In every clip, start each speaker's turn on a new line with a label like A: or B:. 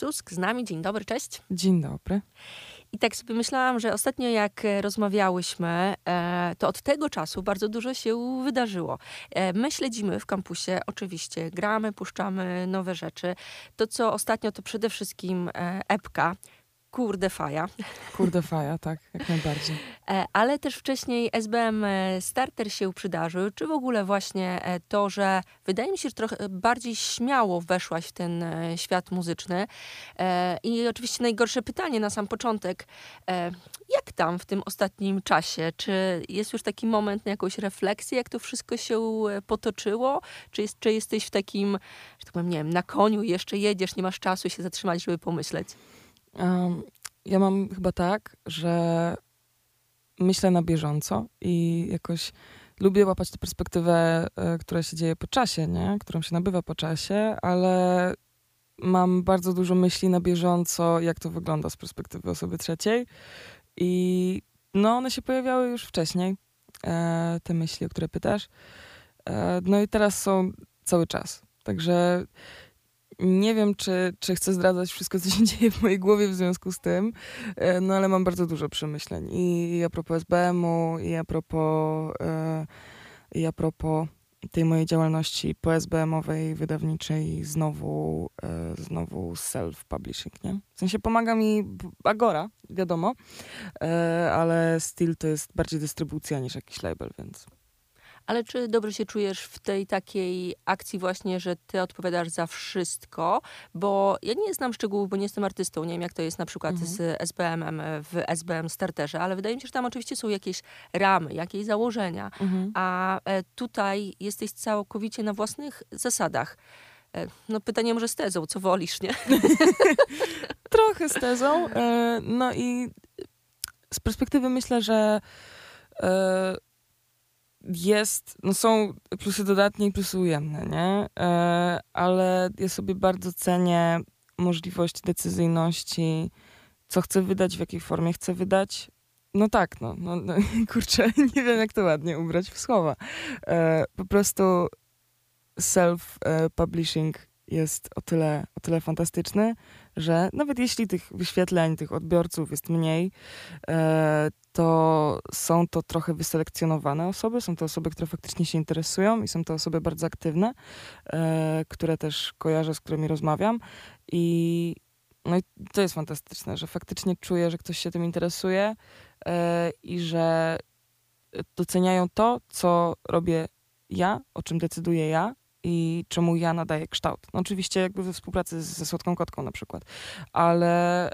A: Susk z nami. Dzień dobry, cześć.
B: Dzień dobry.
A: I tak sobie myślałam, że ostatnio jak e, rozmawiałyśmy, e, to od tego czasu bardzo dużo się wydarzyło. E, my śledzimy w kampusie, oczywiście, gramy, puszczamy nowe rzeczy. To, co ostatnio, to przede wszystkim epka, Kurde faja.
B: Kurde faja, tak, jak najbardziej.
A: E, ale też wcześniej SBM e, Starter się przydarzył, czy w ogóle właśnie e, to, że wydaje mi się, że trochę bardziej śmiało weszłaś w ten świat muzyczny. I oczywiście najgorsze pytanie na sam początek. Jak tam w tym ostatnim czasie? Czy jest już taki moment na jakąś refleksję, jak to wszystko się potoczyło? Czy, jest, czy jesteś w takim, że tak powiem, nie wiem, na koniu jeszcze jedziesz, nie masz czasu się zatrzymać, żeby pomyśleć?
B: Um, ja mam chyba tak, że myślę na bieżąco i jakoś lubię łapać tę perspektywę, y, która się dzieje po czasie, nie? którą się nabywa po czasie, ale mam bardzo dużo myśli na bieżąco, jak to wygląda z perspektywy osoby trzeciej. I no, one się pojawiały już wcześniej, e, te myśli, o które pytasz. E, no i teraz są cały czas. Także nie wiem, czy, czy chcę zdradzać wszystko, co się dzieje w mojej głowie w związku z tym, e, no ale mam bardzo dużo przemyśleń. I, a propos SBM-u, i a propos, e, i a propos tej mojej działalności po SBM-owej, wydawniczej, znowu, e, znowu self-publishing, nie? W sensie pomaga mi Agora, wiadomo, ale Still to jest bardziej dystrybucja niż jakiś label, więc...
A: Ale czy dobrze się czujesz w tej takiej akcji właśnie, że ty odpowiadasz za wszystko? Bo ja nie znam szczegółów, bo nie jestem artystą. Nie wiem, jak to jest na przykład mhm. z SBM-em w SBM Starterze, ale wydaje mi się, że tam oczywiście są jakieś ramy, jakieś założenia. Mhm. A e, tutaj jesteś całkowicie na własnych zasadach. E, no pytanie może z tezą, co wolisz, nie?
B: Trochę z tezą. E, no i z perspektywy myślę, że jest, no są plusy dodatnie i plusy ujemne, nie? E, ale ja sobie bardzo cenię możliwość decyzyjności, co chcę wydać, w jakiej formie chcę wydać. No tak, no, no, no kurczę, nie wiem jak to ładnie ubrać w słowa. E, po prostu self-publishing jest o tyle, o tyle fantastyczny, że nawet jeśli tych wyświetleń, tych odbiorców jest mniej, e, to są to trochę wyselekcjonowane osoby, są to osoby, które faktycznie się interesują i są to osoby bardzo aktywne, e, które też kojarzę, z którymi rozmawiam. I no i to jest fantastyczne, że faktycznie czuję, że ktoś się tym interesuje e, i że doceniają to, co robię ja, o czym decyduję ja i czemu ja nadaję kształt. No oczywiście jakby we współpracy ze Słodką Kotką na przykład, ale,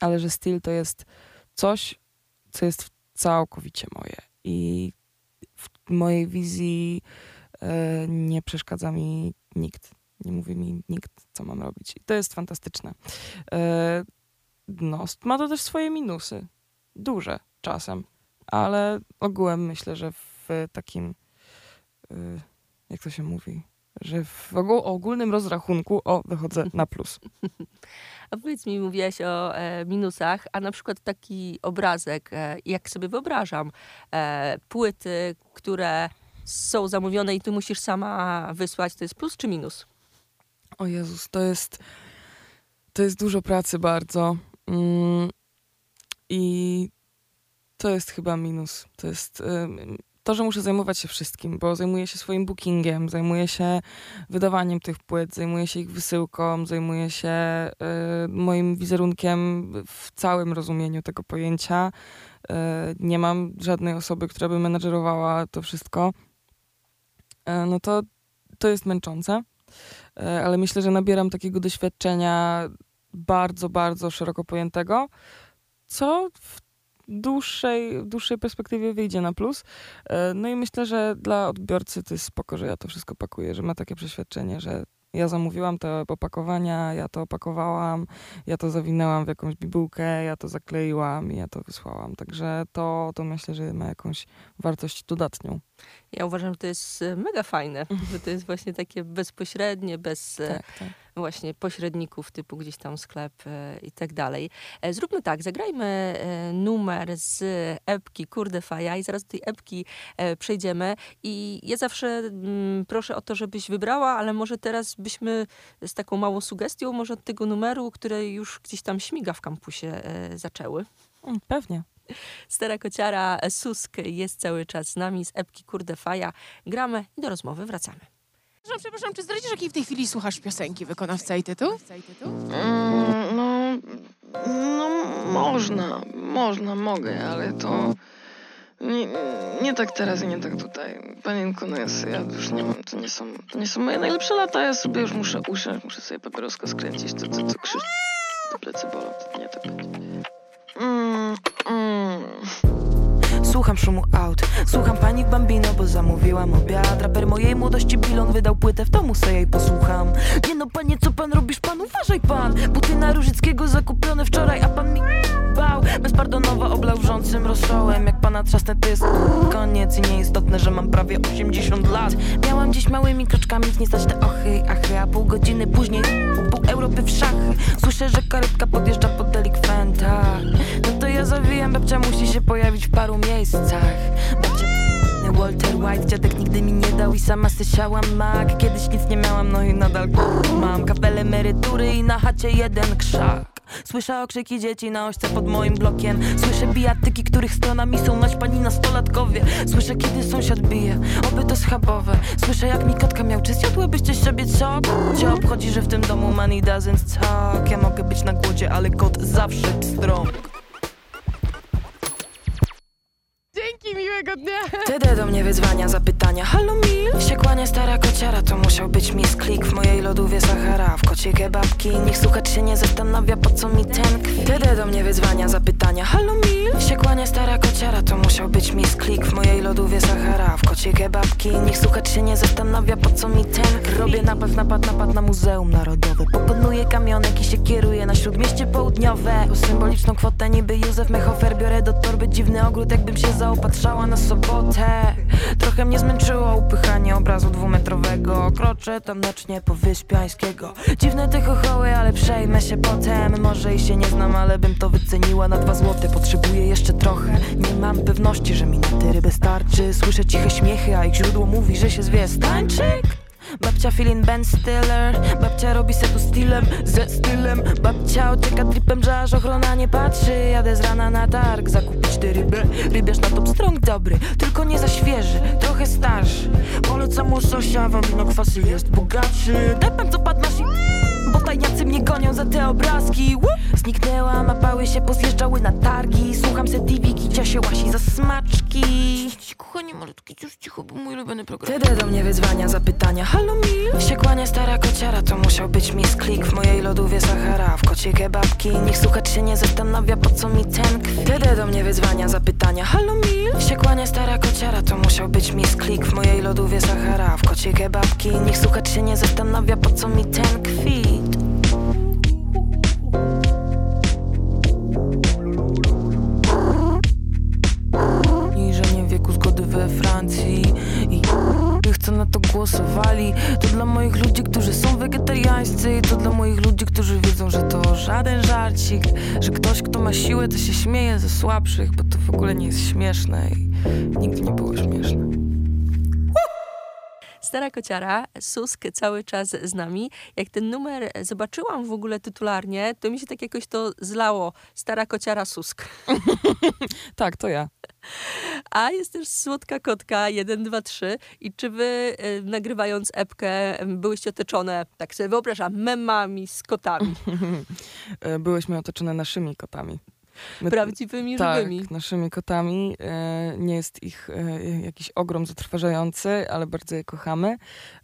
B: ale że styl to jest coś, co jest całkowicie moje i w mojej wizji e, nie przeszkadza mi nikt. Nie mówi mi nikt, co mam robić. I to jest fantastyczne. E, no, ma to też swoje minusy. Duże czasem, ale ogółem myślę, że w takim, e, jak to się mówi, że w ogólnym rozrachunku o, wychodzę na plus.
A: A powiedz mi, mówiłaś o e, minusach, a na przykład taki obrazek, e, jak sobie wyobrażam, e, płyty, które są zamówione i ty musisz sama wysłać, to jest plus czy minus?
B: O Jezus, to jest, to jest dużo pracy bardzo. Mm, I to jest chyba minus. To jest to, że muszę zajmować się wszystkim, bo zajmuję się swoim bookingiem, zajmuję się wydawaniem tych płyt, zajmuję się ich wysyłką, zajmuję się y, moim wizerunkiem w całym rozumieniu tego pojęcia. Y, nie mam żadnej osoby, która by menadżerowała to wszystko. Y, no to, to jest męczące, ale myślę, że nabieram takiego doświadczenia bardzo, bardzo szeroko pojętego, co w dłuższej, dłuższej perspektywie wyjdzie na plus. E, no i myślę, że dla odbiorcy to jest spoko, że ja to wszystko pakuję, że ma takie przeświadczenie, że ja zamówiłam te opakowania, ja to opakowałam, ja to zawinęłam w jakąś bibułkę, ja to zakleiłam i ja to wysłałam. Także to, to myślę, że ma jakąś wartość dodatnią.
A: Ja uważam, że to jest e, mega fajne, że to jest właśnie takie bezpośrednie, bez e,
B: Tak, tak.
A: właśnie pośredników typu gdzieś tam sklep e, i tak dalej. Zróbmy tak, zagrajmy numer z epki Kurde Faja i zaraz do tej epki przejdziemy. I ja zawsze mm, proszę o to, żebyś wybrała, ale może teraz byśmy z taką małą sugestią może od tego numeru, który już gdzieś tam śmiga w kampusie zaczęły.
B: Mm, Pewnie.
A: Stara kociara Susk jest cały czas z nami z epki Kurde Faja. Gramy i do rozmowy wracamy.
C: Przepraszam, przepraszam, czy zdradzisz, jakiej w tej chwili słuchasz piosenki, wykonawca i tytuł?
D: Mm, no, no można, można, mogę, ale to nie, nie tak teraz i nie tak tutaj. Panienko, no jest, ja już nie mam, to nie są, to nie są moje najlepsze lata, ja sobie już muszę usiąść, muszę sobie papieroska skręcić, to co, co krzyż, to plecy bolą, to nie tak będzie. Mm, mm.
E: Słucham szumu aut, słucham pani Bambino, bo zamówiłam obiad. Raper mojej młodości Bilon wydał płytę, w domu se jej posłucham. Nie no panie, co pan robisz, pan uważaj pan. Buty na Różyckiego zakupione wczoraj, a pan mi bał. Bezpardonowo oblał wrzącym rosołem. Jak pana trzasnę, to jest koniec I nieistotne, że mam prawie 80 lat. Miałam dziś małymi kroczkami nie stać te ochy achy A pół godziny później pół Europy w szachy. Słyszę, że karetka podjeżdża pod delikwenta No to ja zawijam, babcia musi się pojawić w paru miejscach. Babcia Walter White, dziadek nigdy mi nie dał i sama sysiałam mak. Kiedyś nic nie miałam, no i nadal mam. Kapel emerytury i na chacie jeden krzak Słyszę okrzyki dzieci na ośce pod moim blokiem. Słyszę bijatyki, których stronami są naćpani nastolatkowie. Słyszę kiedy sąsiad bije, oby to schabowe. Słyszę jak mi kotka miał, czy zjadłybyście sobie sok? Cię obchodzi, że w tym domu money doesn't talk Ja mogę być na głodzie, ale kot zawsze pstrąg
C: miłego dnia!
E: Wtedy do mnie wyzwania, zapytania Halo Mil? Wściekła nie stara kociara To musiał być miss klik w mojej lodówie Sahara W kocie kebabki Niech słuchacz się nie zastanawia po co mi ten kwit Wtedy do mnie wyzwania, zapytania Halo Mil? Wściekła nie stara kociara To musiał być miss klik w mojej lodówie Sahara. W kocie kebabki Niech słuchacz się nie zastanawia po co mi ten Robię napad, napad, napad na Muzeum Narodowe. Pokonuję kamionek i się kieruję na Śródmieście Południowe. O symboliczną kwotę niby Józef Mechofer Biorę do torby. Dziwny ogród jakbym się zaopatrzała na sobotę Trochę mnie zmęczyło upychanie obrazu dwumetrowego. Kroczę tam nocznie po Wyspiańskiego Dziwne te chochoły, ale przejmę się potem. Może i się nie znam, ale bym to wyceniła na dwa złote. Potrzebuję jeszcze trochę. Nie mam pewności, że mi na te ryby starczy Słyszę ciche śmiechy, a ich źródło mówi, że się zwie Stańczyk Babcia feeling Ben Stiller Babcia robi setu stylem, ze stylem. Babcia ucieka tripem, że aż ochrona nie patrzy. Jadę z rana na targ, zakupić te ryby. Rybiarz na top strong dobry, tylko nie za świeży Trochę starszy. Polecam łososia, wamino kwasy jest bogatszy. Depem co padł masz i... Bo tajniacy mnie gonią za te obrazki. Łup! Zniknęłam, a pały się pozjeżdżały na targi. Słucham se TV, kicia się łasi za smaczki. Kochanie malutki, już cicho, bo mój ulubiony program. Wtedy do mnie wyzwania, zapytania. Halo Mil? Wściekła nie stara kociara To musiał być miss klik w mojej lodówie Sahara. W kocie kebabki Niech słuchacz się nie zastanawia po co mi ten kwit Wtedy do mnie wyzwania, zapytania. Halo Mil? Wściekła nie stara kociara To musiał być miss klik w mojej lodówie Sahara. W kocie kebabki Niech słuchacz się nie zastanawia po co mi ten kwit głosowali To dla moich ludzi, którzy są wegetariańscy I to dla moich ludzi, którzy wiedzą, że to żaden żarcik Że ktoś, kto ma siłę, to się śmieje ze słabszych Bo to w ogóle nie jest śmieszne i nigdy nie było śmieszne
A: Stara kociara, Susk cały czas z nami. Jak ten numer zobaczyłam w ogóle tytularnie, to mi się tak jakoś to zlało. Stara kociara Susk.
B: Tak, to ja.
A: A jest też słodka kotka 1, 2, 3. I czy wy y, nagrywając epkę byłyście otoczone, tak sobie wyobrażam, memami z kotami,
B: E, Byłyśmy otoczone naszymi kotami. My-
A: prawdziwymi,
B: tak,
A: żywymi?
B: naszymi kotami. E, Nie jest ich e, jakiś ogrom zatrważający, ale bardzo je kochamy.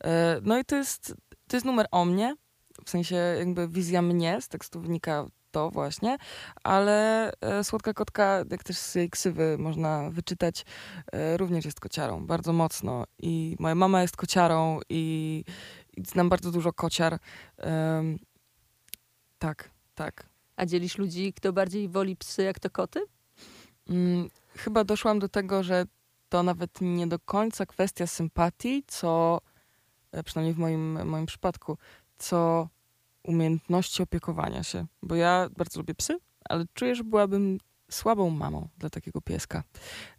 B: E, No i to jest, to jest numer o mnie, w sensie jakby wizja mnie, z tekstu wynika to właśnie, ale e, Słodka Kotka, jak też z jej ksywy można wyczytać, e, również jest kociarą, bardzo mocno. I moja mama jest kociarą i, i znam bardzo dużo kociar. Em, tak, tak.
A: A dzielisz ludzi, kto bardziej woli psy jak to koty?
B: Mm, chyba doszłam do tego, że to nawet nie do końca kwestia sympatii, co e, przynajmniej w moim, moim przypadku, co umiejętności opiekowania się. Bo ja bardzo lubię psy, ale czuję, że byłabym słabą mamą dla takiego pieska.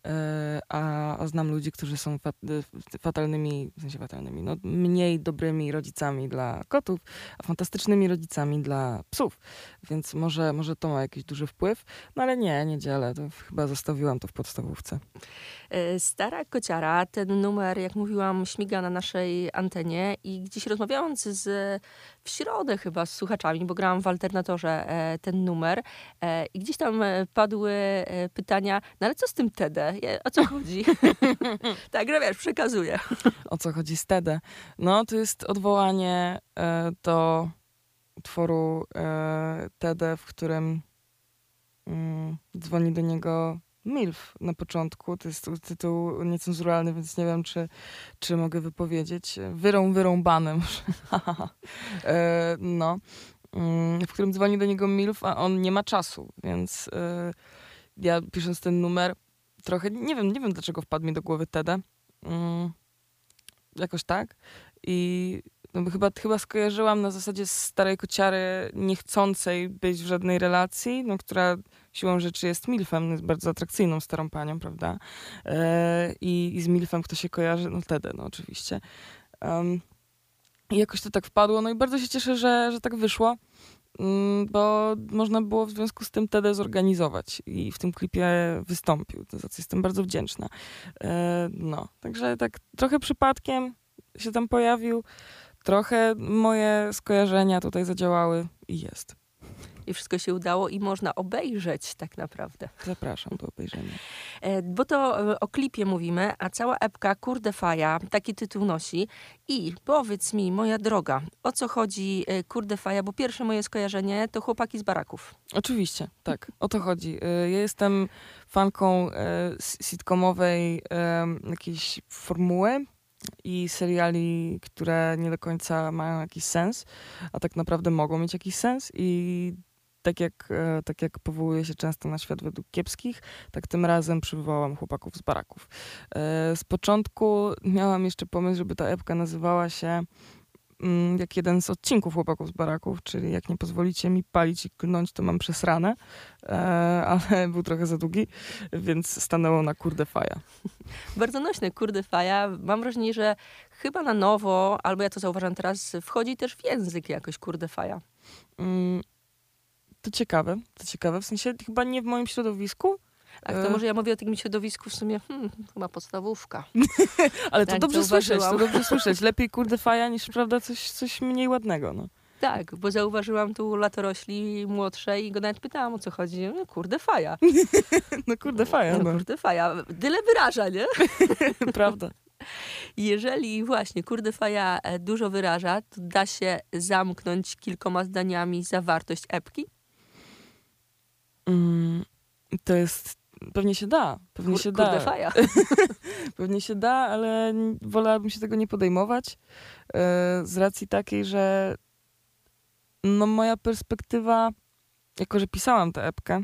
B: E, a, a znam ludzi, którzy są e, fatalnymi, w sensie fatalnymi, no mniej dobrymi rodzicami dla kotów, a fantastycznymi rodzicami dla psów. Więc może, może to ma jakiś duży wpływ. No ale nie, nie dzielę. To chyba zostawiłam to w podstawówce.
A: E, Stara kociara, ten numer, jak mówiłam, śmiga na naszej antenie i gdzieś rozmawiając z, w środę chyba z słuchaczami, bo grałam w alternatorze e, ten numer e, i gdzieś tam e, padły pytania, no ale co z tym TD? O co chodzi? tak, no wiesz, przekazuję.
B: O co chodzi z TED? No, to jest odwołanie do utworu TED, w którym mm, dzwoni do niego MILF na początku. To jest tytuł niecenzuralny, więc nie wiem, czy, czy mogę wypowiedzieć. Wyrą, wyrąbanym. e, no. Mm, w którym dzwoni do niego MILF, a on nie ma czasu, więc e, ja pisząc ten numer trochę, nie wiem, nie wiem dlaczego wpadł mi do głowy TED. Mm, jakoś tak. I no, chyba, chyba skojarzyłam na zasadzie starej kociary niechcącej być w żadnej relacji, no, która siłą rzeczy jest milfem, jest bardzo atrakcyjną starą panią, prawda? E, i, I z milfem kto się kojarzy? No Tede, no oczywiście. Um, I jakoś to tak wpadło, no i bardzo się cieszę, że, że tak wyszło, mm, bo można było w związku z tym Tede zorganizować i w tym klipie wystąpił, za co jestem bardzo wdzięczna. E, no, także tak trochę przypadkiem się tam pojawił, trochę moje skojarzenia tutaj zadziałały i jest.
A: I wszystko się udało i można obejrzeć tak naprawdę.
B: Zapraszam do obejrzenia.
A: E, Bo to e, o klipie mówimy, a cała epka Kurde Faja taki tytuł nosi. I powiedz mi, moja droga, o co chodzi e, Kurde Faja? Bo pierwsze moje skojarzenie to chłopaki z baraków.
B: Oczywiście, tak, o to chodzi. Ja jestem fanką sitcomowej jakiejś formuły i seriali, które nie do końca mają jakiś sens, a tak naprawdę mogą mieć jakiś sens i tak jak, e, tak jak powołuję się często na świat według kiepskich, tak tym razem przywołałam chłopaków z baraków. E, Z początku miałam jeszcze pomysł, żeby ta epka nazywała się jak jeden z odcinków chłopaków z baraków, czyli jak nie pozwolicie mi palić i klnąć, to mam przesrane, e, ale był trochę za długi, więc stanęło na kurde faja.
A: Bardzo nośne Kurde Faja. Mam wrażenie, że chyba na nowo, albo ja to zauważam teraz, wchodzi też w język jakoś Kurde Faja.
B: Mm, to ciekawe, to ciekawe, w sensie chyba nie w moim środowisku,
A: A to
B: E.
A: może ja mówię o takim środowisku w sumie, hmm, chyba podstawówka.
B: ale to
A: Tak,
B: dobrze słyszeć, to dobrze słyszeć. Lepiej kurde faja niż, prawda, coś, coś mniej ładnego, no.
A: Tak, bo zauważyłam tu latorośli młodsze i go nawet pytałam o co chodzi. No, kurde faja.
B: No kurde faja,
A: No,
B: no,
A: kurde faja. Tyle wyraża, nie?
B: prawda.
A: Jeżeli właśnie kurde faja e, dużo wyraża, to da się zamknąć kilkoma zdaniami zawartość epki.
B: Mm, to jest, pewnie się da, pewnie
A: Kur-
B: się da.
A: Faja.
B: Pewnie się da, ale wolałabym się tego nie podejmować. e, Z racji takiej, że no moja perspektywa, jako że pisałam tę epkę,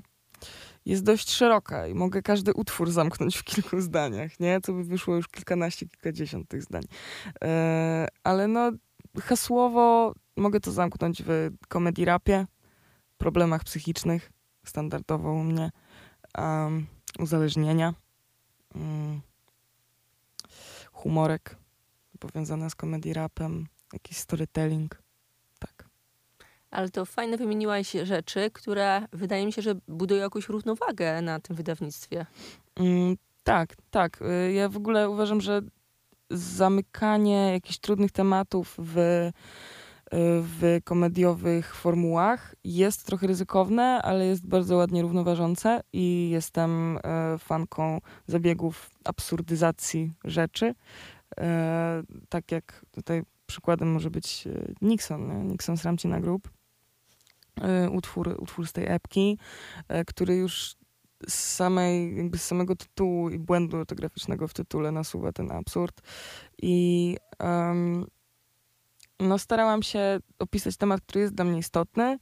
B: jest dość szeroka i mogę każdy utwór zamknąć w kilku zdaniach, nie? Co by wyszło już kilkanaście, kilkadziesiąt tych zdań. E, Ale no hasłowo mogę to zamknąć w komedii rapie, problemach psychicznych, standardowo u mnie, um, uzależnienia. Mm humorek powiązane z komedii rapem, jakiś storytelling. Tak.
A: Ale to fajne wymieniłaś rzeczy, które wydaje mi się, że budują jakąś równowagę na tym wydawnictwie.
B: Mm, tak, tak. Y, Ja w ogóle uważam, że zamykanie jakichś trudnych tematów w, w komediowych formułach jest trochę ryzykowne, ale jest bardzo ładnie równoważące i jestem e, fanką zabiegów absurdyzacji rzeczy. E, Tak jak tutaj przykładem może być e, Nixon? Nixon Sramci na grób. Utwór, utwór z tej epki, który już z samej, jakby z samego tytułu i błędu ortograficznego w tytule nasuwa ten absurd. I em, no, starałam się opisać temat, który jest dla mnie istotny,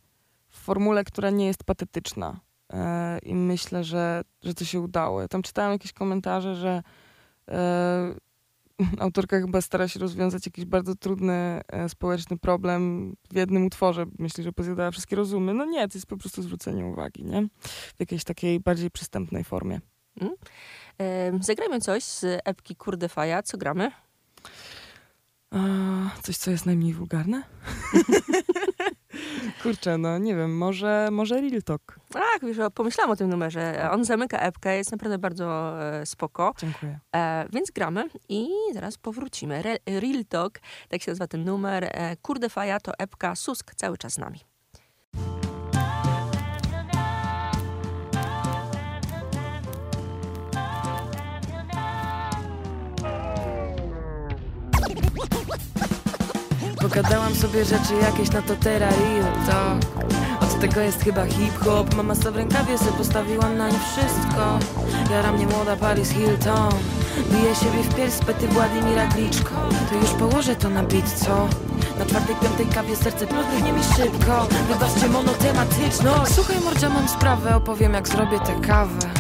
B: w formule, która nie jest patetyczna. E, I myślę, że, że to się udało. Ja tam czytałam jakieś komentarze, że e, autorka chyba stara się rozwiązać jakiś bardzo trudny e, społeczny problem w jednym utworze. Myśli, że pozjadała wszystkie rozumy. No nie, to jest po prostu zwrócenie uwagi, nie? W jakiejś takiej bardziej przystępnej formie.
A: E, zagrajmy coś z epki Kurdefaja. Co gramy?
B: A, coś, co jest najmniej wulgarne? Kurczę, no nie wiem, może, może Real Talk.
A: Tak, wiesz, pomyślałam o tym numerze. On zamyka epkę, jest naprawdę bardzo e, spoko.
B: Dziękuję.
A: E, więc gramy i zaraz powrócimy. Re, Real Talk, tak się nazywa ten numer. E, Kurdefaja to epka Susk cały czas z nami.
E: Pogadałam sobie rzeczy jakieś na to real talk Od tego jest chyba hip-hop. Mama sta w rękawie, se postawiłam na nie wszystko. Jara mnie młoda Paris Hilton. Bije siebie w pierś z pety Władimira Gliczko. To już położę to na beat, co? Na czwartej, piątej kawie serce nie mi szybko. Wybaczcie monotematyczność. Słuchaj mordzia, mam sprawę, opowiem jak zrobię tę kawę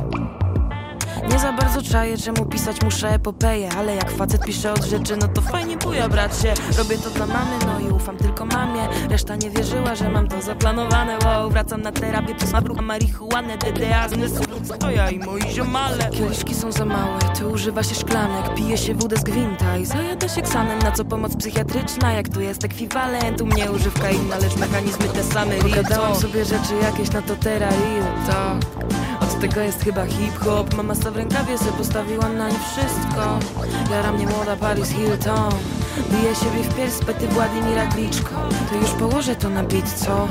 E: nie za bardzo czaję, czemu pisać muszę epopeję Ale jak facet pisze od rzeczy, no to fajnie buja bracie Robię to dla mamy, no i ufam tylko mamie. Reszta nie wierzyła, że mam to zaplanowane. Wow, wracam na terapię przez mabrucha marihuanę DDA, zmysł stoja i moi ziomale. Kieliszki są za małe, tu używa się szklanek. Pije się wódę z gwinta i zajada się ksanem Na co pomoc psychiatryczna, jak tu jest ekwiwalent? U mnie używka inna, lecz mechanizmy te same. Pogadałam sobie rzeczy jakieś na to tera real talk Od tego jest chyba hip-hop. Mama sta w rękawie, se postawiłam na nie wszystko. Jara mnie młoda Paris Hilton. Bije siebie w pierś z pety Władimira Gliczko To już położę to na beat, co?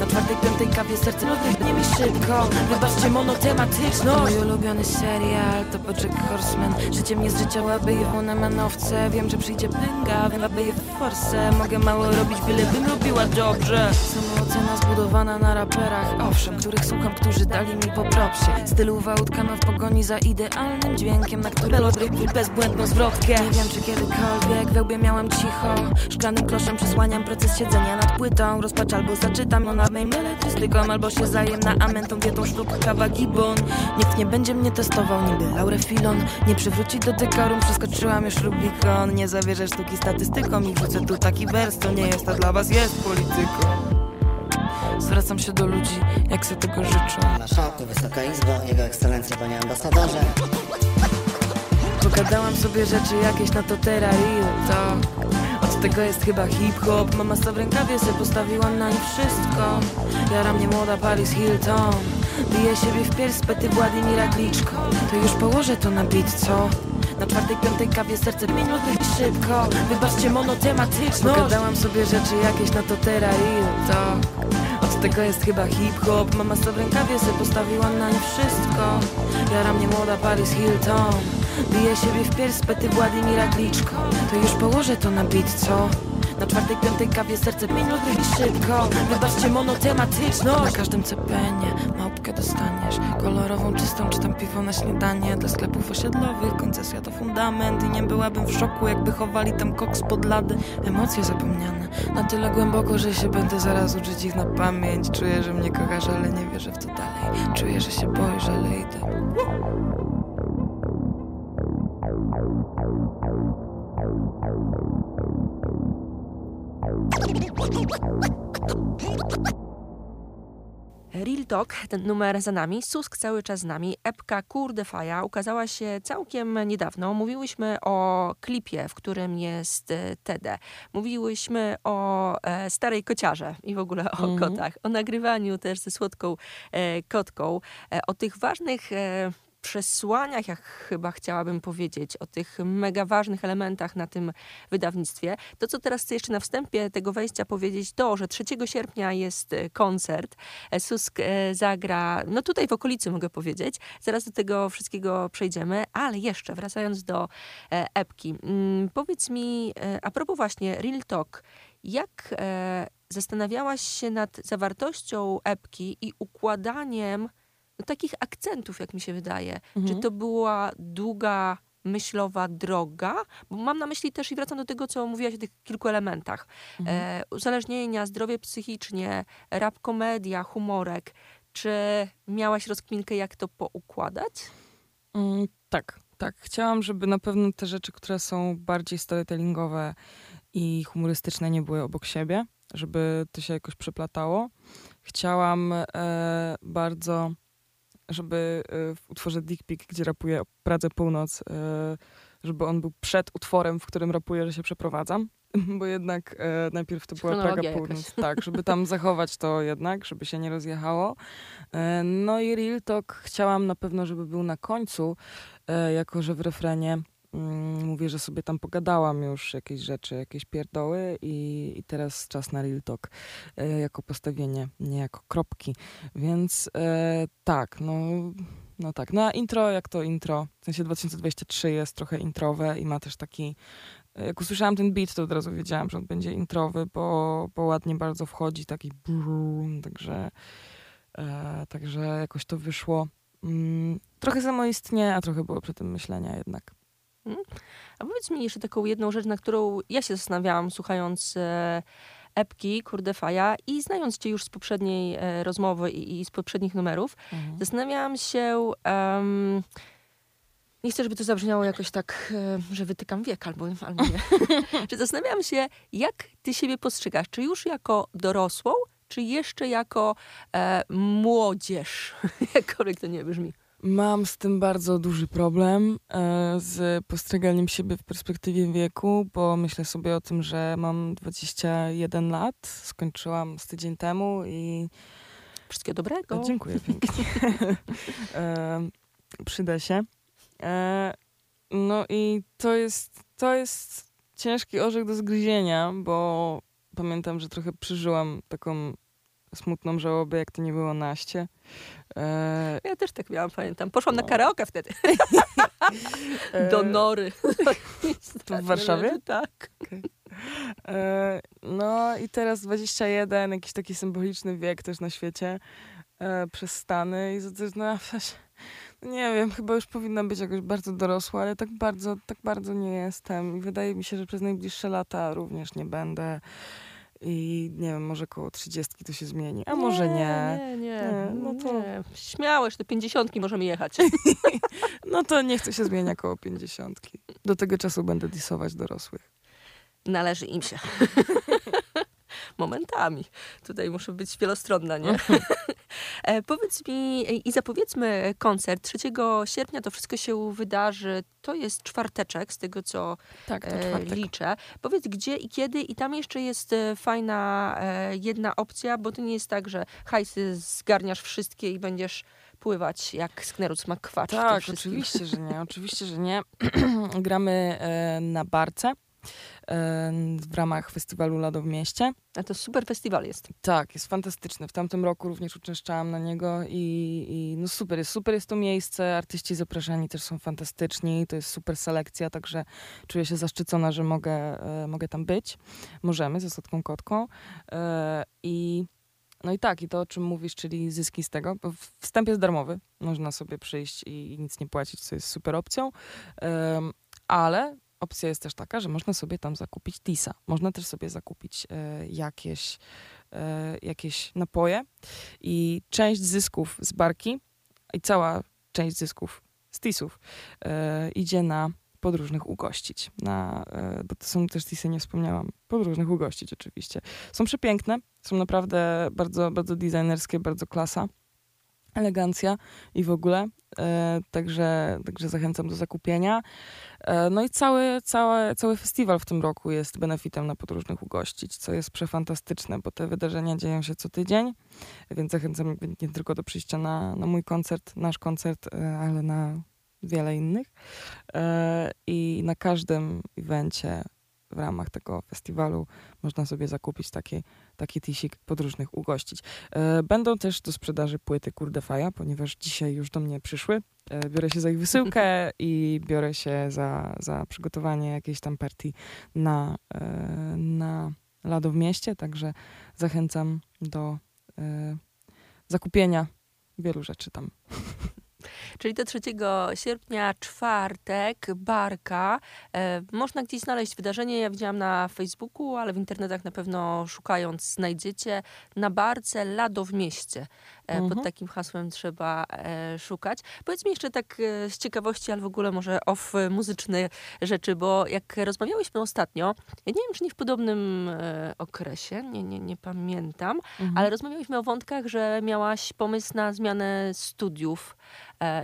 E: Na czwartej, piątej kawie serce nie mi szybko. Wybaczcie monotematyczność. Mój ulubiony serial to Bojack Horseman. Życie mnie z życia łapy i na manowce Wiem, że przyjdzie pęga, łapy je w forsę. Mogę mało robić, bylebym robiła dobrze. Samoocena zbudowana na raperach. Owszem, których słucham, którzy dali mi po propsie. Stylowa utkana w pogoni za idealnym dźwiękiem Na który odrywi bezbłędną zwrotkę. Nie wiem, czy kiedykolwiek we łbie miałam cicho. Szklanym kloszem przesłaniam proces siedzenia nad płytą. Rozpacz albo zaczytam ona mej meletrystyką Albo się zajem na amen tą dietą sztuk kawa gibon Nikt nie będzie mnie testował niby Laure Filon Nie przywróci do dekorum, przeskoczyłam już Rubikon Nie zawierzę sztuki statystyką i wrzucę tu taki wers To nie jest, a dla was jest polityką. Zwracam się do ludzi, jak sobie tego życzą.
F: Marszałku, Wysoka Izbo, Jego Ekscelencja Panie Ambasadorze.
E: Pogadałam sobie rzeczy jakieś na to tera real talk Od tego jest chyba hip-hop. Mama sta w rękawie, se postawiłam na nie wszystko. Jara mnie młoda Paris Hilton. Bije siebie w pierś z pety Władimira Gliczko To już położę to na beat, co? Na czwartej, piątej kawie serce minuty i szybko. Wybaczcie monotematyczność. Pogadałam sobie rzeczy jakieś na to tera real talk Od tego jest chyba hip-hop. Mama sta w rękawie, se postawiłam na nie wszystko. Jara mnie młoda Paris Hilton Bije siebie w pierś pety Władimira Gliczko. To już położę to na beat, co? Na czwartej, piątej kawie serce minuty i szybko. Wybaczcie monotematyczność. Na każdym cepenie małpkę dostaniesz. Kolorową, czystą, czy tam piwo na śniadanie. Dla sklepów osiedlowych koncesja to fundament. I nie byłabym w szoku, jakby chowali tam koks pod lady. Emocje zapomniane. Na tyle głęboko, że się będę zaraz uczyć ich na pamięć. Czuję, że mnie kochasz, ale nie wierzę w to dalej. Czuję, że się boisz, ale idę
A: Real Talk, ten numer za nami, Susk cały czas z nami, epka Kurde Faja ukazała się całkiem niedawno. Mówiłyśmy o klipie, w którym jest e, Tede. Mówiłyśmy o e, starej kociarze i w ogóle o
B: Mhm.
A: kotach. O nagrywaniu też ze słodką e, kotką. E, o tych ważnych e, przesłaniach, jak chyba chciałabym powiedzieć, o tych mega ważnych elementach na tym wydawnictwie. To, co teraz chcę jeszcze na wstępie tego wejścia powiedzieć, to, że 3 sierpnia jest e, koncert. E, Susk e, zagra, no tutaj w okolicy mogę powiedzieć. Zaraz do tego wszystkiego przejdziemy, ale jeszcze wracając do epki. Mm, powiedz mi, a propos właśnie Real Talk, jak zastanawiałaś się nad zawartością epki i układaniem no, takich akcentów, jak mi się wydaje. Czy to była długa, myślowa droga? Bo mam na myśli też i wracam do tego, co mówiłaś o tych kilku elementach. E, uzależnienia, zdrowie psychicznie, rap komedia, humorek. Czy miałaś rozkminkę, jak to poukładać?
B: Mm, tak, Tak, chciałam, żeby na pewno te rzeczy, które są bardziej storytellingowe i humorystyczne, nie były obok siebie, żeby to się jakoś przeplatało. Chciałam e, bardzo, żeby e, w utworze Dick Pick, gdzie rapuje o Pradze Północ, e, żeby on był przed utworem, w którym rapuję, że się przeprowadzam. Bo jednak e, najpierw to była Praga
A: Chronologia
B: Północ.
A: jakaś.
B: Tak, żeby tam zachować to jednak, żeby się nie rozjechało. No i Real Talk chciałam na pewno, żeby był na końcu, jako że w refrenie mówię, że sobie tam pogadałam już jakieś rzeczy, jakieś pierdoły i, i teraz czas na Real Talk e, jako postawienie, nie jako kropki. Więc e, tak, no, no tak. No intro, jak to intro? W sensie 2023 jest trochę introwe i ma też taki jak usłyszałam ten beat, to od razu wiedziałam, że on będzie introwy, bo, bo ładnie bardzo wchodzi, taki brum, także, e, także jakoś to wyszło. Mm, trochę samoistnie, a trochę było przy tym myślenia jednak.
A: A powiedz mi jeszcze taką jedną rzecz, na którą ja się zastanawiałam, słuchając e, epki Kurdefaja i znając cię już z poprzedniej e, rozmowy i, i z poprzednich numerów, zastanawiałam się... em, nie chcę, żeby to zabrzmiało jakoś tak, e, że wytykam wiek albo, albo nie. czy zastanawiam się, jak ty siebie postrzegasz? Czy już jako dorosłą, czy jeszcze jako e, młodzież? Jakkolwiek to nie brzmi.
B: Mam z tym bardzo duży problem, e, z postrzeganiem siebie w perspektywie wieku, bo myślę sobie o tym, że mam 21 lat, skończyłam z tydzień temu i
A: Wszystkiego dobrego.
B: O, dziękuję pięknie. e, przyda się. E, no i to jest, to jest ciężki orzech do zgryzienia, bo pamiętam, że trochę przeżyłam taką smutną żałobę, jak to nie było naście. E,
A: Ja też tak miałam, pamiętam. Poszłam na
B: No.
A: karaoke wtedy.
B: e,
A: Do Nory.
B: To w Warszawie?
A: Tak.
B: E, no i teraz 21, jakiś taki symboliczny wiek też na świecie e, przez Stany i no, nie wiem, chyba już powinna być jakoś bardzo dorosła, ale tak bardzo, tak bardzo nie jestem i wydaje mi się, że przez najbliższe lata również nie będę i nie wiem, może koło 30 to się zmieni, a może nie.
A: Nie, nie.
B: Nie, no to-
A: nie. Śmiałe, że te pięćdziesiątki możemy jechać.
B: No to nie chcę się zmienia koło 50. Do tego czasu będę disować dorosłych.
A: Należy im się. Momentami. Tutaj muszę być wielostronna, nie? e, powiedz mi i zapowiedzmy koncert. 3 sierpnia to wszystko się wydarzy. To jest czwarteczek, z tego co
B: Tak,
A: e, liczę. Powiedz gdzie i kiedy i tam jeszcze jest e, fajna jedna opcja, bo to nie jest tak, że hajsy zgarniasz wszystkie i będziesz pływać jak McQuatch. w tym
B: Tak, oczywiście, że nie. Oczywiście, że nie. Gramy na barce w ramach festiwalu Lado w mieście.
A: A to super festiwal jest.
B: Tak, jest fantastyczny. W tamtym roku również uczęszczałam na niego i, i no super jest, super jest to miejsce. Artyści zapraszani też są fantastyczni. To jest super selekcja, także czuję się zaszczycona, że mogę, e, mogę tam być. Możemy ze Słodką Kotką. E, I no i tak, i to o czym mówisz, czyli zyski z tego. Wstęp jest darmowy, można sobie przyjść i, i nic nie płacić, co jest super opcją. Ale opcja jest też taka, że można sobie tam zakupić tisa. Można też sobie zakupić e, jakieś, e, jakieś napoje i część zysków z barki i cała część zysków z tisów e, idzie na podróżnych ugościć. Na, e, bo to są też tisy, nie wspomniałam. Podróżnych ugościć oczywiście. Są przepiękne, są naprawdę bardzo, bardzo designerskie, bardzo klasa, elegancja i w ogóle. E, także, także zachęcam do zakupienia. E, No i cały, cały, cały festiwal w tym roku jest benefitem na podróżnych ugościć, co jest przefantastyczne, bo te wydarzenia dzieją się co tydzień, więc zachęcam nie tylko do przyjścia na, na mój koncert, nasz koncert, e, ale na wiele innych. E, I na każdym evencie w ramach tego festiwalu można sobie zakupić taki, taki tisik podróżnych ugościć. E, Będą też do sprzedaży płyty Kurdefaja, ponieważ dzisiaj już do mnie przyszły. E, Biorę się za ich wysyłkę i biorę się za, za przygotowanie jakiejś tam partii na, e, na Lado w mieście, także zachęcam do zakupienia wielu rzeczy tam.
A: Czyli do 3 sierpnia, czwartek, Barka. E, można gdzieś znaleźć wydarzenie. Ja widziałam na Facebooku, ale w internetach na pewno szukając znajdziecie. Na Barce Lado w mieście. E,
B: Mhm.
A: Pod takim hasłem trzeba e, szukać. Powiedz mi jeszcze tak e, z ciekawości, ale w ogóle może off e, muzyczne rzeczy, bo jak rozmawiałyśmy ostatnio, ja nie wiem, czy nie w podobnym e, okresie, nie, nie, nie pamiętam,
B: Mhm.
A: ale rozmawiałyśmy o wątkach, że miałaś pomysł na zmianę studiów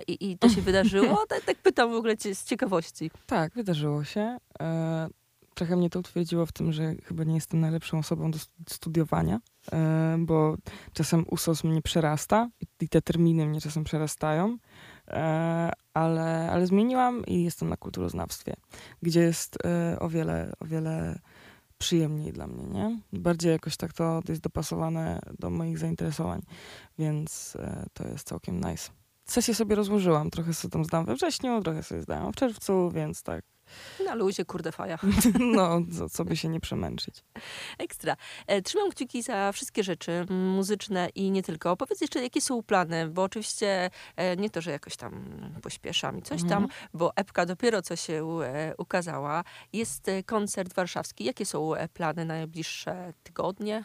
A: i, i to się wydarzyło. Tak, tak pytam w ogóle cię z ciekawości.
B: Tak, wydarzyło się. E, trochę mnie to utwierdziło w tym, że chyba nie jestem najlepszą osobą do stu- studiowania, e, bo czasem USOS mnie przerasta i, te terminy mnie czasem przerastają, e, ale, ale zmieniłam i jestem na kulturoznawstwie, gdzie jest e, o wiele, o wiele przyjemniej dla mnie, nie? Bardziej jakoś tak to, jest dopasowane do moich zainteresowań, więc e, to jest całkiem nice. Sesję sobie rozłożyłam, trochę sobie tam zdałam we wrześniu, trochę sobie zdałam w czerwcu, więc tak,
A: Na luzie, kurde faja.
B: no, co, co by się nie przemęczyć.
A: Ekstra. E, Trzymam kciuki za wszystkie rzeczy muzyczne i nie tylko. Powiedz jeszcze, jakie są plany, bo oczywiście e, nie to, że jakoś tam pośpieszam i coś tam,
B: Mhm.
A: bo epka dopiero co się e, ukazała. Jest koncert warszawski. Jakie są plany na najbliższe tygodnie?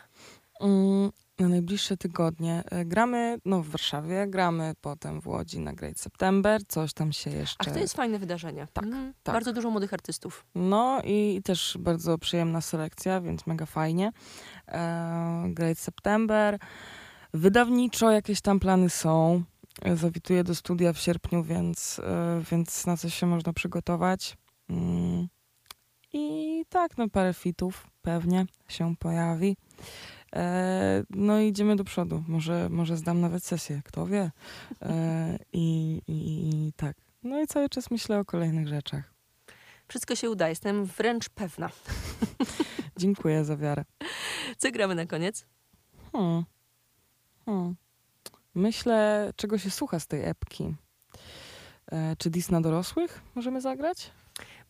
B: Mm, na najbliższe tygodnie e, gramy no, w Warszawie, gramy potem w Łodzi na Great September, coś tam się jeszcze...
A: Ach, to jest fajne wydarzenie.
B: Tak,
A: Mhm.
B: tak.
A: Bardzo dużo młodych artystów.
B: No i też bardzo przyjemna selekcja, więc mega fajnie. E, Great September. Wydawniczo jakieś tam plany są. E, Zawituję do studia w sierpniu, więc, e, więc na coś się można przygotować. Mm. I tak, no parę fitów pewnie się pojawi. E, no i idziemy do przodu. Może, może zdam nawet sesję, kto wie. E, i, i, I tak. No i cały czas myślę o kolejnych rzeczach.
A: Wszystko się uda, jestem wręcz pewna.
B: Dziękuję za wiarę.
A: Co gramy na koniec?
B: Hmm. Hmm. Myślę, czego się słucha z tej epki. E, czy dis na dorosłych możemy zagrać?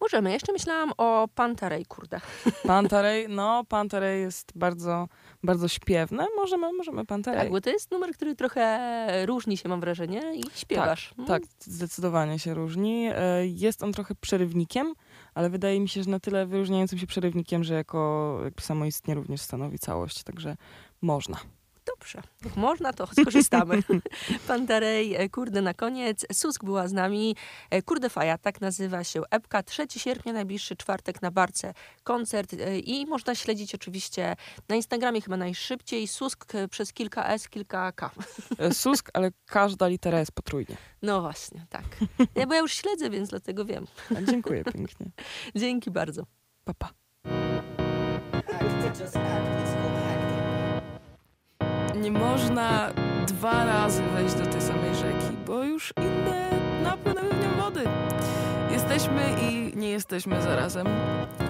A: Możemy. Jeszcze myślałam o Pantarej, kurde.
B: Pantarej, no Pantarej jest bardzo, bardzo śpiewne. Możemy, możemy
A: Tak,
B: Pantarej.
A: bo to jest numer, który trochę różni się, mam wrażenie, i śpiewasz. Mm.
B: Tak, zdecydowanie się różni. E, Jest on trochę przerywnikiem, ale wydaje mi się, że na tyle wyróżniającym się przerywnikiem, że jako jakby samoistnie również stanowi całość, także można.
A: Dobrze, jak można, to skorzystamy. Pantarej, e, kurde, na koniec. Susk była z nami. E, Kurde Faja, tak nazywa się epka. 3 sierpnia, najbliższy czwartek na Barce. Koncert e, i można śledzić oczywiście na Instagramie chyba najszybciej. Susk przez kilka S, kilka K.
B: Susk, ale każda litera jest potrójnie.
A: No właśnie, tak. Ja, bo ja już śledzę, więc dlatego wiem.
B: A Dziękuję pięknie.
A: Dzięki bardzo.
B: Pa, pa. Nie można dwa razy wejść do tej samej rzeki, bo już inne napłyną w wody. Jesteśmy i nie jesteśmy zarazem.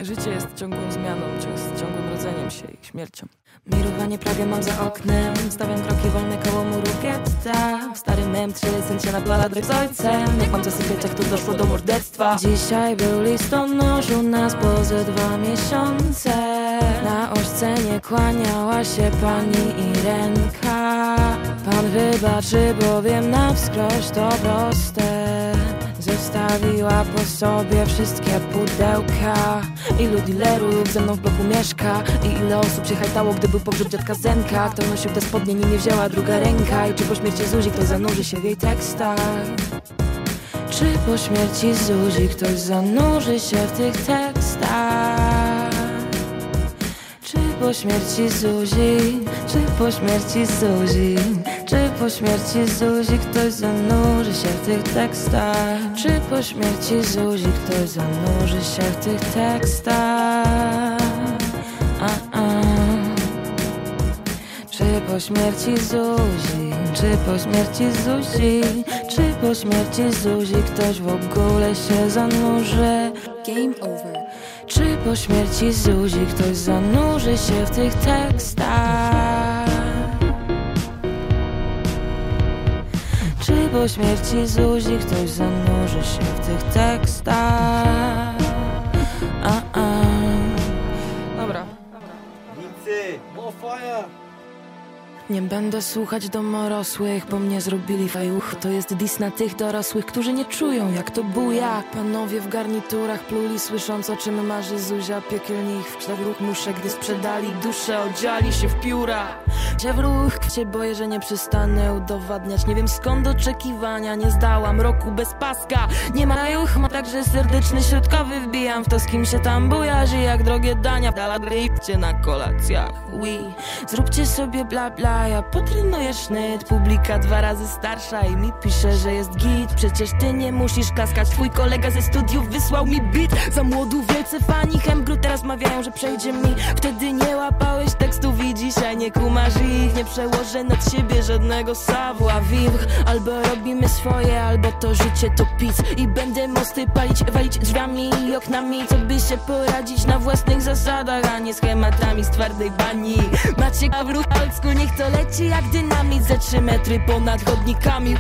B: Życie jest ciągłą zmianą, ciąg- ciągłym rodzeniem się i śmiercią.
E: Mirowanie Pragę mam za oknem Stawiam kroki wolne koło muru getta Stary mem, trzy licencje na baladry z ojcem Jak mam zasypiać, tu doszło do morderstwa Dzisiaj był listonosz u nas po ze dwa miesiące Na ośce nie kłaniała się pani Irenka. Pan wybaczy, bowiem na wskroś to proste. Zostawiła po sobie wszystkie pudełka. Ilu dealerów ze mną w bloku mieszka? I ile osób się hajtało, gdy był pogrzeb dziadka Zenka? Kto nosił te spodnie, nim nie wzięła druga ręka. I czy po śmierci Zuzi ktoś zanurzy się w jej tekstach? Czy po śmierci Zuzi ktoś zanurzy się w tych tekstach po śmierci Zuzi, czy po śmierci Zuzi, czy po śmierci Zuzi ktoś zanurzy się w tych tekstach? Czy po śmierci Zuzi ktoś zanurzy się w tych tekstach? A, a. Czy po śmierci Zuzi, czy po śmierci Zuzi, czy po śmierci Zuzi ktoś w ogóle się zanurzy?
G: Game over.
E: Czy po śmierci Zuzi ktoś zanurzy się w tych tekstach? Czy po śmierci Zuzi ktoś zanurzy się w tych tekstach? A, a.
B: Dobra.
H: Nicy! More fire!
E: Nie będę słuchać domorosłych, bo mnie zrobili fajuch. To jest dis na tych dorosłych, którzy nie czują jak to buja. Panowie w garniturach pluli, słysząc o czym marzy Zuzia. Piekielnie ich w czterech muszę, gdy sprzedali duszę Odziali się w pióra. Cię w ruch, cię boję, że nie przestanę udowadniać. Nie wiem skąd oczekiwania, nie zdałam roku bez paska. Nie ma juch, ma także serdeczny środkowy Wbijam w to z kim się tam bujarzy Jak drogie dania, dala drejcie na kolacjach. Oui, zróbcie sobie bla bla ja potrenuję sznyt Publika dwa razy starsza i mi pisze, że jest git. Przecież ty nie musisz klaskać Twój kolega ze studiów wysłał mi beat. Za młodu wielce fani Hembru teraz mawiają, że przejdzie mi. Wtedy nie łapałeś tekstów i dzisiaj nie kumasz ich. Nie przełożę nad siebie żadnego savoir vivre Albo robimy swoje, albo to życie to pic. I będę mosty palić, walić drzwiami i oknami. Co by się poradzić na własnych zasadach A nie schematami z twardej bani. Macie kawru, oldschool, niech to leci jak dynamit. Ze trzy metry ponad chodnikami.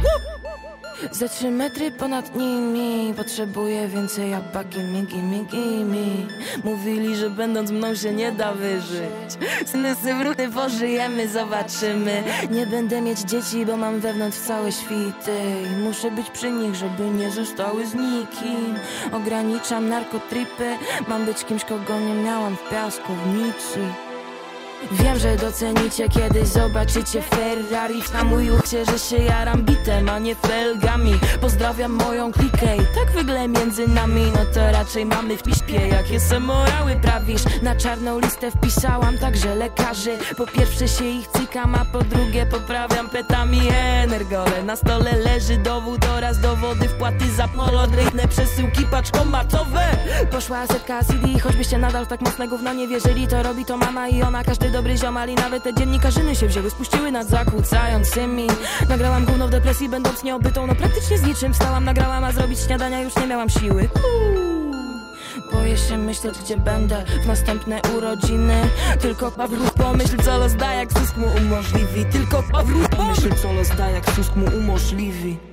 E: Ze trzy metry ponad nimi. Potrzebuję więcej jak gimme, gimme, gimme Mówili, że będąc mną się nie da wyżyć. Syny sywruty pożyjemy, zobaczymy. Nie będę mieć dzieci, bo mam wewnątrz całe świty. Muszę być przy nich, żeby nie zostały z nikim Ograniczam narkotripy. Mam być kimś, kogo nie miałam w piaskownicy Wiem, że docenicie kiedyś zobaczycie Ferrari. Na mój uchcie, że się jaram bitem, a nie felgami. Pozdrawiam moją klikę i tak wygle między nami. No to raczej mamy w piśpie, jakie se morały prawisz. Na czarną listę wpisałam także lekarzy. Po pierwsze się ich cykam, a po drugie poprawiam petami energole Na stole leży dowód oraz dowody wpłaty za polodrejne przesyłki paczkomatowe. Poszła setka CD, choćbyście nadal tak mocno gówno nie wierzyli. To robi to mama i ona, każdy dobry ziomal I nawet te dziennikarzyny się wzięły, spuściły nad zakłócającymi. Nagrałam gówno w depresji, będąc nieobytą No praktycznie z niczym. Wstałam, nagrałam, a zrobić śniadania już nie miałam siły. Boję się myśleć, gdzie będę w następne urodziny. Tylko Pawluch pomyśl, co los da, jak sus mu umożliwi. Tylko Pawluch pomyśl, co los da, jak sus mu umożliwi